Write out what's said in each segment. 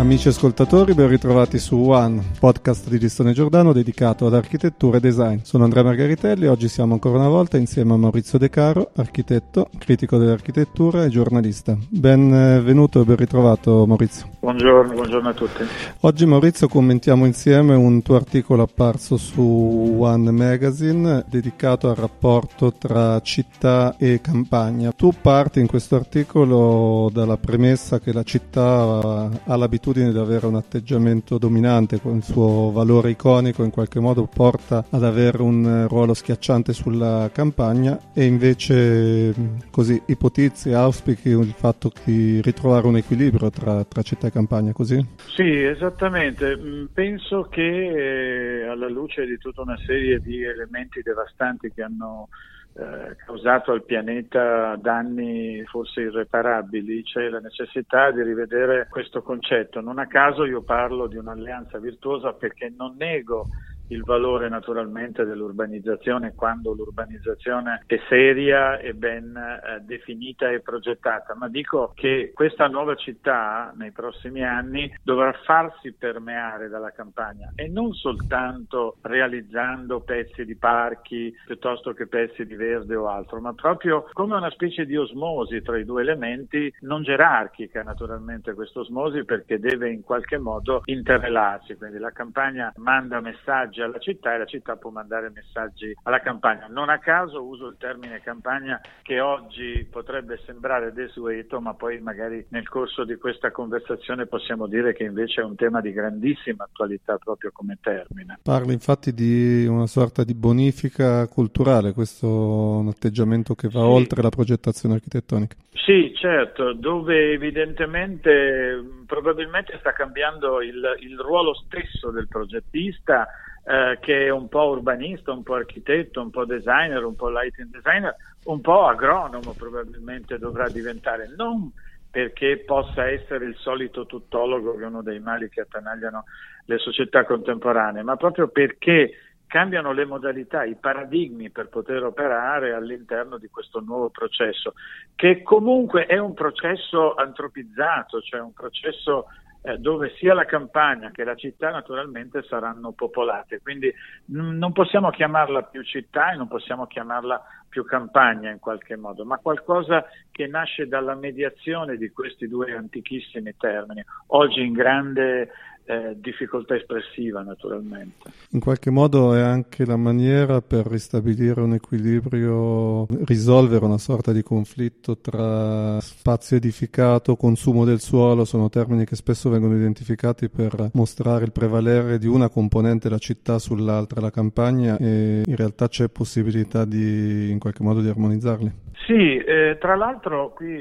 Amici ascoltatori, ben ritrovati su One, podcast di Gistone Giordano dedicato ad architettura e design. Sono Andrea Margaritelli e oggi siamo ancora una volta insieme a Maurizio De Caro, architetto, critico dell'architettura e giornalista. Benvenuto e ben ritrovato Maurizio. Buongiorno, buongiorno a tutti. Oggi Maurizio commentiamo insieme un tuo articolo apparso su One Magazine dedicato al rapporto tra città e campagna. Tu parti in questo articolo dalla premessa che la città ha l'abitudine di avere un atteggiamento dominante con il suo valore iconico in qualche modo porta ad avere un ruolo schiacciante sulla campagna e invece così ipotizzi, auspichi il fatto di ritrovare un equilibrio tra, tra città e campagna, così? Sì, esattamente. Mm, penso che eh, alla luce di tutta una serie di elementi devastanti che hanno eh, causato al pianeta danni forse irreparabili, c'è la necessità di rivedere questo concetto. Non a caso io parlo di un'alleanza virtuosa perché non nego il valore naturalmente dell'urbanizzazione quando l'urbanizzazione è seria e ben eh, definita e progettata, ma dico che questa nuova città nei prossimi anni dovrà farsi permeare dalla campagna e non soltanto realizzando pezzi di parchi piuttosto che pezzi di verde o altro, ma proprio come una specie di osmosi tra i due elementi, non gerarchica naturalmente questa osmosi perché deve in qualche modo interrelarsi, quindi la campagna manda messaggi messaggi alla città e la città può mandare messaggi alla campagna. Non a caso uso il termine campagna che oggi potrebbe sembrare desueto, ma poi magari nel corso di questa conversazione possiamo dire che invece è un tema di grandissima attualità proprio come termine. Parli infatti di una sorta di bonifica culturale, questo è un atteggiamento che va sì. oltre la progettazione architettonica. Sì, certo, dove evidentemente probabilmente sta cambiando il, il ruolo stesso del progettista eh, che è un po' urbanista, un po' architetto, un po' designer, un po' lighting designer, un po' agronomo probabilmente dovrà diventare, non perché possa essere il solito tuttologo che è uno dei mali che attanagliano le società contemporanee, ma proprio perché cambiano le modalità, i paradigmi per poter operare all'interno di questo nuovo processo, che comunque è un processo antropizzato, cioè un processo eh, dove sia la campagna che la città naturalmente saranno popolate. Quindi n- non possiamo chiamarla più città e non possiamo chiamarla più campagna in qualche modo, ma qualcosa che nasce dalla mediazione di questi due antichissimi termini, oggi in grande eh, difficoltà espressiva naturalmente. In qualche modo è anche la maniera per ristabilire un equilibrio, risolvere una sorta di conflitto tra spazio edificato, consumo del suolo, sono termini che spesso vengono identificati per mostrare il prevalere di una componente della città sull'altra, la campagna, e in realtà c'è possibilità di in qualche modo di armonizzarli. Sì, eh, tra l'altro qui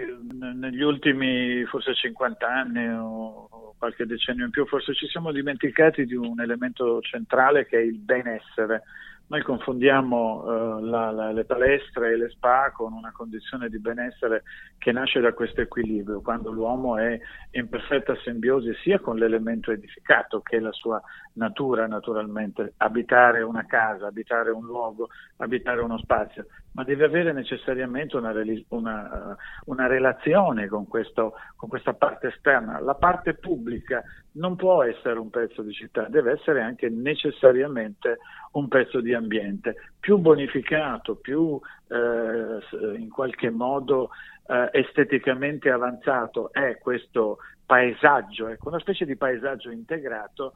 negli ultimi forse 50 anni o qualche decennio in più forse ci siamo dimenticati di un elemento centrale che è il benessere. Noi confondiamo uh, la, la, le palestre e le spa con una condizione di benessere che nasce da questo equilibrio, quando l'uomo è in perfetta simbiosi sia con l'elemento edificato che è la sua natura naturalmente, abitare una casa, abitare un luogo, abitare uno spazio, ma deve avere necessariamente una, una, una relazione con, questo, con questa parte esterna. La parte pubblica non può essere un pezzo di città, deve essere anche necessariamente un pezzo di ambiente, più bonificato, più eh, in qualche modo eh, esteticamente avanzato è questo paesaggio, ecco, una specie di paesaggio integrato,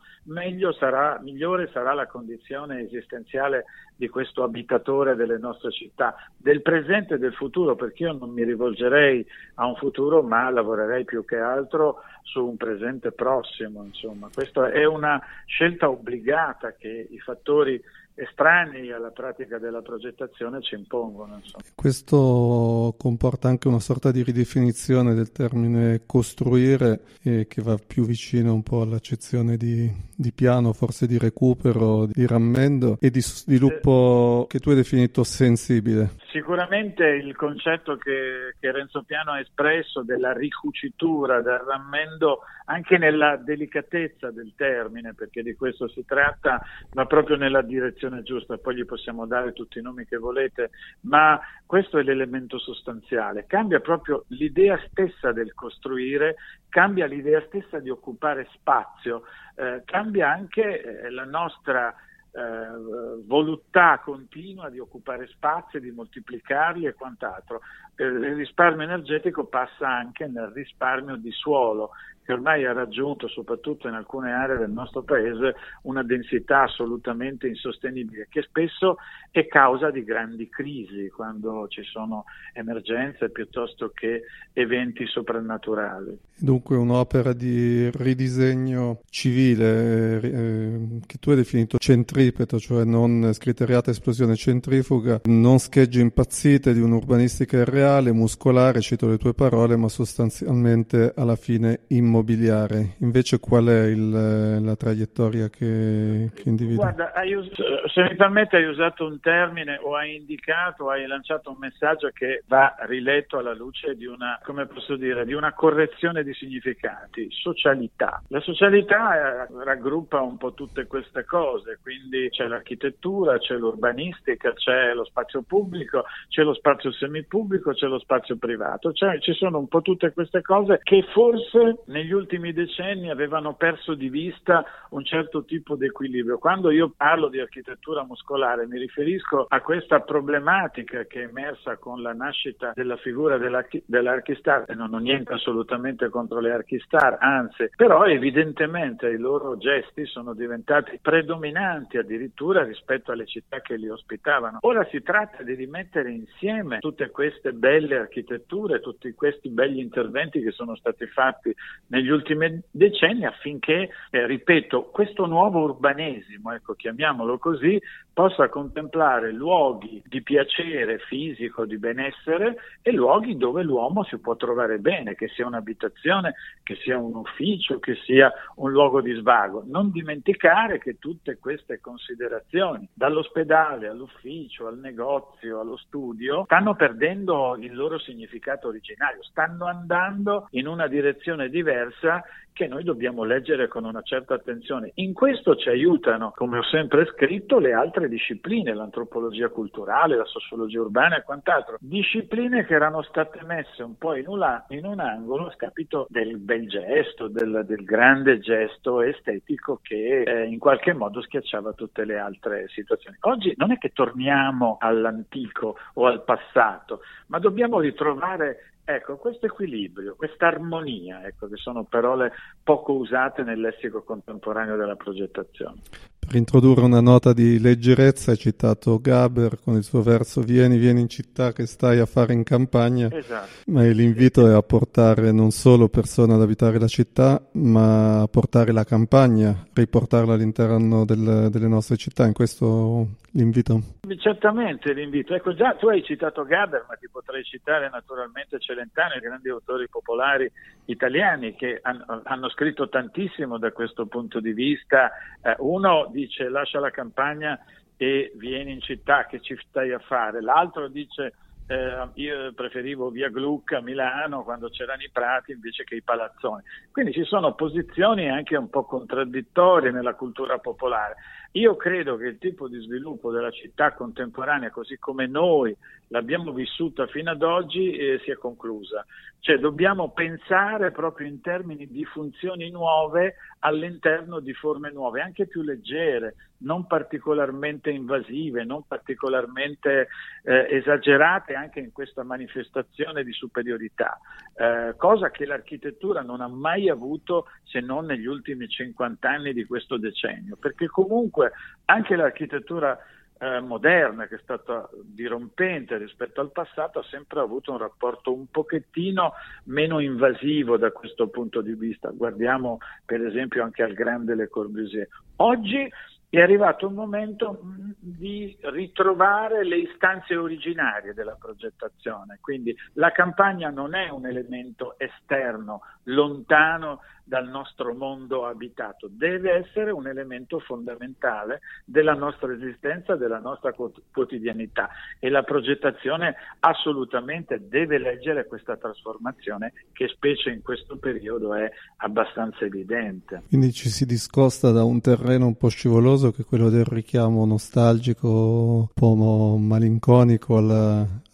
sarà, migliore sarà la condizione esistenziale di questo abitatore delle nostre città, del presente e del futuro, perché io non mi rivolgerei a un futuro, ma lavorerei più che altro su un presente prossimo. Insomma. Questa è una scelta obbligata che i fattori estranei alla pratica della progettazione ci impongono. Insomma. Questo comporta anche una sorta di ridefinizione del termine costruire eh, che va più vicino un po' all'accezione di, di, piano, forse di recupero, di rammendo e di sviluppo che tu hai definito sensibile. Sicuramente il concetto che, che, Renzo Piano ha espresso della ricucitura, del rammendo, anche nella delicatezza del termine, perché di questo si tratta, va proprio nella direzione giusta, poi gli possiamo dare tutti i nomi che volete, ma questo è l'elemento sostanziale. Cambia proprio l'idea stessa del costruire, cambia l'idea stessa di occupare spazio, eh, cambia anche eh, la nostra eh, voluttà continua di occupare spazi, di moltiplicarli e quant'altro. Eh, il risparmio energetico passa anche nel risparmio di suolo che ormai ha raggiunto, soprattutto in alcune aree del nostro paese, una densità assolutamente insostenibile, che spesso è causa di grandi crisi quando ci sono emergenze piuttosto che eventi soprannaturali. Dunque un'opera di ridisegno civile eh, che tu hai definito centripeto, cioè non scriteriata esplosione centrifuga, non schegge impazzite di un'urbanistica irreale, muscolare, cito le tue parole, ma sostanzialmente alla fine immobiliare immobiliare, invece qual è il, la traiettoria che, che individua? Guarda, us- se mi permette hai usato un termine o hai indicato, hai lanciato un messaggio che va riletto alla luce di una, come posso dire, di una correzione di significati, socialità. La socialità eh, raggruppa un po' tutte queste cose, quindi c'è l'architettura, c'è l'urbanistica, c'è lo spazio pubblico, c'è lo spazio semipubblico, c'è lo spazio privato, cioè ci sono un po' tutte queste cose che forse nei negli ultimi decenni avevano perso di vista un certo tipo di equilibrio. Quando io parlo di architettura muscolare mi riferisco a questa problematica che è emersa con la nascita della figura dell'archistar e non ho niente assolutamente contro le archistar, anzi, però evidentemente i loro gesti sono diventati predominanti addirittura rispetto alle città che li ospitavano. Ora si tratta di rimettere insieme tutte queste belle architetture, tutti questi belli interventi che sono stati fatti negli ultimi decenni affinché, eh, ripeto, questo nuovo urbanesimo, ecco, chiamiamolo così, possa contemplare luoghi di piacere fisico, di benessere e luoghi dove l'uomo si può trovare bene, che sia un'abitazione, che sia un ufficio, che sia un luogo di svago. Non dimenticare che tutte queste considerazioni, dall'ospedale all'ufficio, al negozio, allo studio, stanno perdendo il loro significato originario, stanno andando in una direzione diversa che noi dobbiamo leggere con una certa attenzione. In questo ci aiutano, come ho sempre scritto, le altre discipline, l'antropologia culturale, la sociologia urbana e quant'altro, discipline che erano state messe un po' in un, in un angolo a scapito del bel gesto, del, del grande gesto estetico che eh, in qualche modo schiacciava tutte le altre situazioni. Oggi non è che torniamo all'antico o al passato, ma dobbiamo ritrovare Ecco, questo equilibrio, questa armonia, ecco, che sono parole poco usate nel lessico contemporaneo della progettazione. Per introdurre una nota di leggerezza hai citato Gaber con il suo verso Vieni, vieni in città che stai a fare in campagna, esatto. ma l'invito è a portare non solo persone ad abitare la città, ma a portare la campagna, riportarla all'interno del, delle nostre città. In questo l'invito? Certamente l'invito. Ecco, già tu hai citato Gaber, ma ti potrei citare naturalmente Celentano, i grandi autori popolari italiani che hanno, hanno scritto tantissimo da questo punto di vista. Eh, uno dice lascia la campagna e vieni in città, che ci stai a fare? L'altro dice eh, io preferivo via Gluck a Milano quando c'erano i prati invece che i palazzoni. Quindi ci sono posizioni anche un po' contraddittorie nella cultura popolare. Io credo che il tipo di sviluppo della città contemporanea, così come noi l'abbiamo vissuta fino ad oggi, eh, sia conclusa. Cioè dobbiamo pensare proprio in termini di funzioni nuove all'interno di forme nuove, anche più leggere, non particolarmente invasive, non particolarmente eh, esagerate anche in questa manifestazione di superiorità, eh, cosa che l'architettura non ha mai avuto se non negli ultimi 50 anni di questo decennio, perché comunque anche l'architettura eh, moderna, che è stata dirompente rispetto al passato, ha sempre avuto un rapporto un pochettino meno invasivo da questo punto di vista. Guardiamo per esempio anche al grande Le Corbusier. Oggi è arrivato il momento mm, di ritrovare le istanze originarie della progettazione, quindi la campagna non è un elemento esterno, lontano dal nostro mondo abitato, deve essere un elemento fondamentale della nostra esistenza, della nostra quotidianità. E la progettazione assolutamente deve leggere questa trasformazione che specie in questo periodo è abbastanza evidente. Quindi ci si discosta da un terreno un po' scivoloso che è quello del richiamo nostalgico, un po' malinconico al,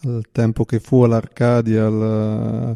al tempo che fu all'Arcadia, al,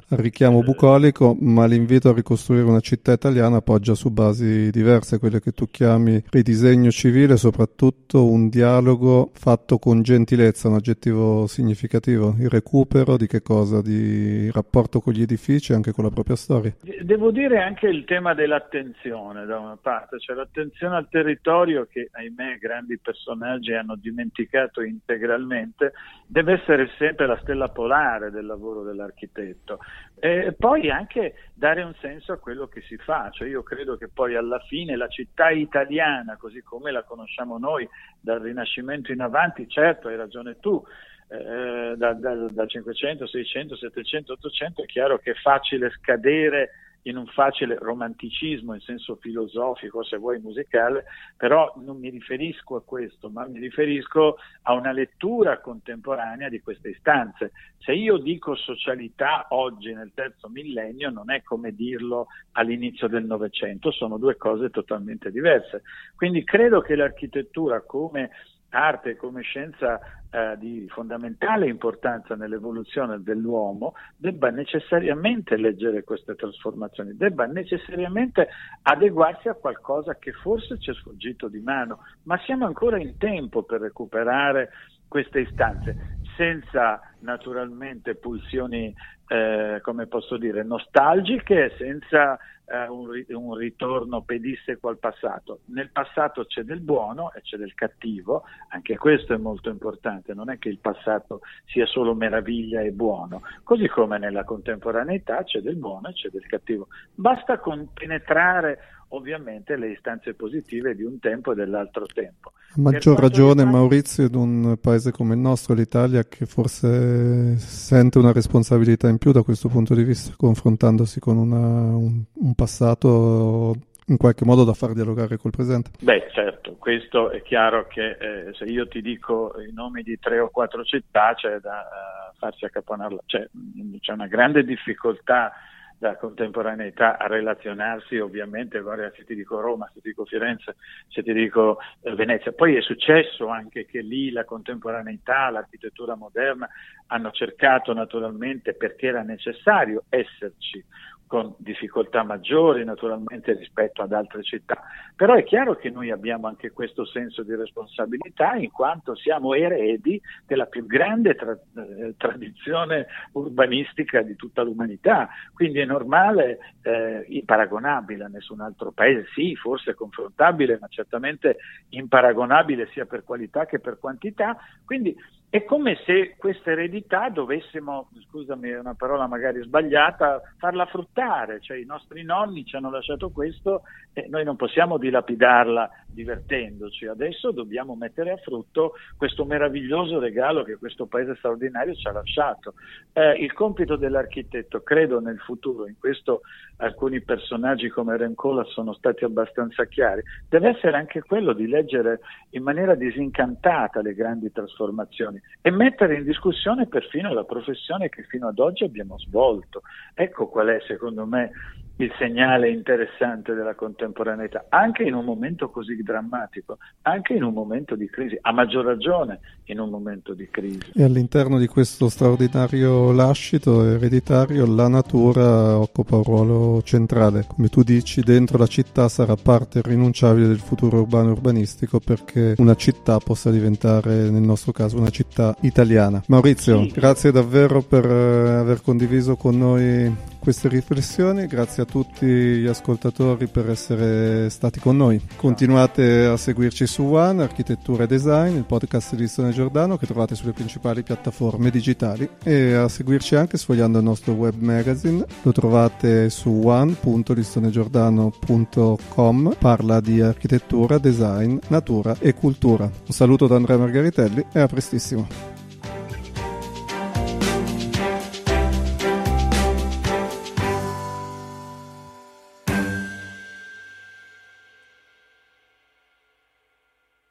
al richiamo bucolico, ma l'invito a ricostruire una città italiana poggia su basi diverse, quelle che tu chiami ridisegno civile, soprattutto un dialogo fatto con gentilezza, un aggettivo significativo, il recupero di che cosa? Di rapporto con gli edifici e anche con la propria storia. Devo dire anche il tema dell'attenzione da una parte, cioè l'attenzione al territorio che ahimè grandi personaggi hanno dimenticato integralmente, deve essere sempre la stella polare del lavoro dell'architetto. E poi anche dare un senso a quello che si fa, cioè io credo che poi alla fine la città italiana, così come la conosciamo noi dal Rinascimento in avanti, certo hai ragione tu, eh, da, da, da 500, 600, 700, 800 è chiaro che è facile scadere in un facile romanticismo in senso filosofico, se vuoi musicale, però non mi riferisco a questo, ma mi riferisco a una lettura contemporanea di queste istanze. Se io dico socialità oggi nel terzo millennio non è come dirlo all'inizio del Novecento, sono due cose totalmente diverse. Quindi credo che l'architettura come arte come scienza eh, di fondamentale importanza nell'evoluzione dell'uomo debba necessariamente leggere queste trasformazioni, debba necessariamente adeguarsi a qualcosa che forse ci è sfuggito di mano, ma siamo ancora in tempo per recuperare queste istanze senza naturalmente pulsioni, eh, come posso dire, nostalgiche, senza eh, un, un, ritorno pedissequo al passato. Nel passato c'è del buono e c'è del cattivo, anche questo è molto importante, non è che il passato sia solo meraviglia e buono, così come nella contemporaneità c'è del buono e c'è del cattivo. Basta penetrare ovviamente le istanze positive di un tempo e dell'altro tempo. A maggior ragione riguarda... Maurizio in un paese come il nostro, l'Italia, che forse sente una responsabilità in più da questo punto di vista, confrontandosi con una, un, un passato in qualche modo da far dialogare col presente? Beh, certo, questo è chiaro che eh, se io ti dico i nomi di tre o quattro città c'è da uh, farsi accaponare, cioè, c'è una grande difficoltà la contemporaneità a relazionarsi ovviamente, guarda, se ti dico Roma, se ti dico Firenze, se ti dico eh, Venezia. Poi è successo anche che lì la contemporaneità, l'architettura moderna hanno cercato naturalmente perché era necessario esserci con difficoltà maggiori naturalmente rispetto ad altre città, però è chiaro che noi abbiamo anche questo senso di responsabilità in quanto siamo eredi della più grande tra- eh, tradizione urbanistica di tutta l'umanità, quindi è normale, eh, imparagonabile a nessun altro paese, sì, forse confrontabile, ma certamente imparagonabile sia per qualità che per quantità, quindi è come se questa eredità dovessimo, scusami, è una parola magari sbagliata, farla fruttare, cioè i nostri nonni ci hanno lasciato questo e noi non possiamo dilapidarla divertendoci, adesso dobbiamo mettere a frutto questo meraviglioso regalo che questo paese straordinario ci ha lasciato. Eh, il compito dell'architetto, credo nel futuro, in questo alcuni personaggi come Rencola sono stati abbastanza chiari, deve essere anche quello di leggere in maniera disincantata le grandi trasformazioni e mettere in discussione perfino la professione che fino ad oggi abbiamo svolto. Ecco qual è secondo me il segnale interessante della contemporaneità, anche in un momento così drammatico, anche in un momento di crisi, a maggior ragione in un momento di crisi. E all'interno di questo straordinario lascito ereditario la natura occupa un ruolo centrale. Come tu dici, dentro la città sarà parte irrinunciabile del futuro urbano urbanistico perché una città possa diventare, nel nostro caso, una città italiana. Maurizio, sì. grazie davvero per eh, aver condiviso con noi queste riflessioni, grazie a tutti gli ascoltatori per essere stati con noi. Continuate a seguirci su One, Architettura e Design, il podcast di Listone Giordano che trovate sulle principali piattaforme digitali e a seguirci anche sfogliando il nostro web magazine, lo trovate su one.listonegiordano.com, parla di architettura, design, natura e cultura. Un saluto da Andrea Margaritelli e a prestissimo.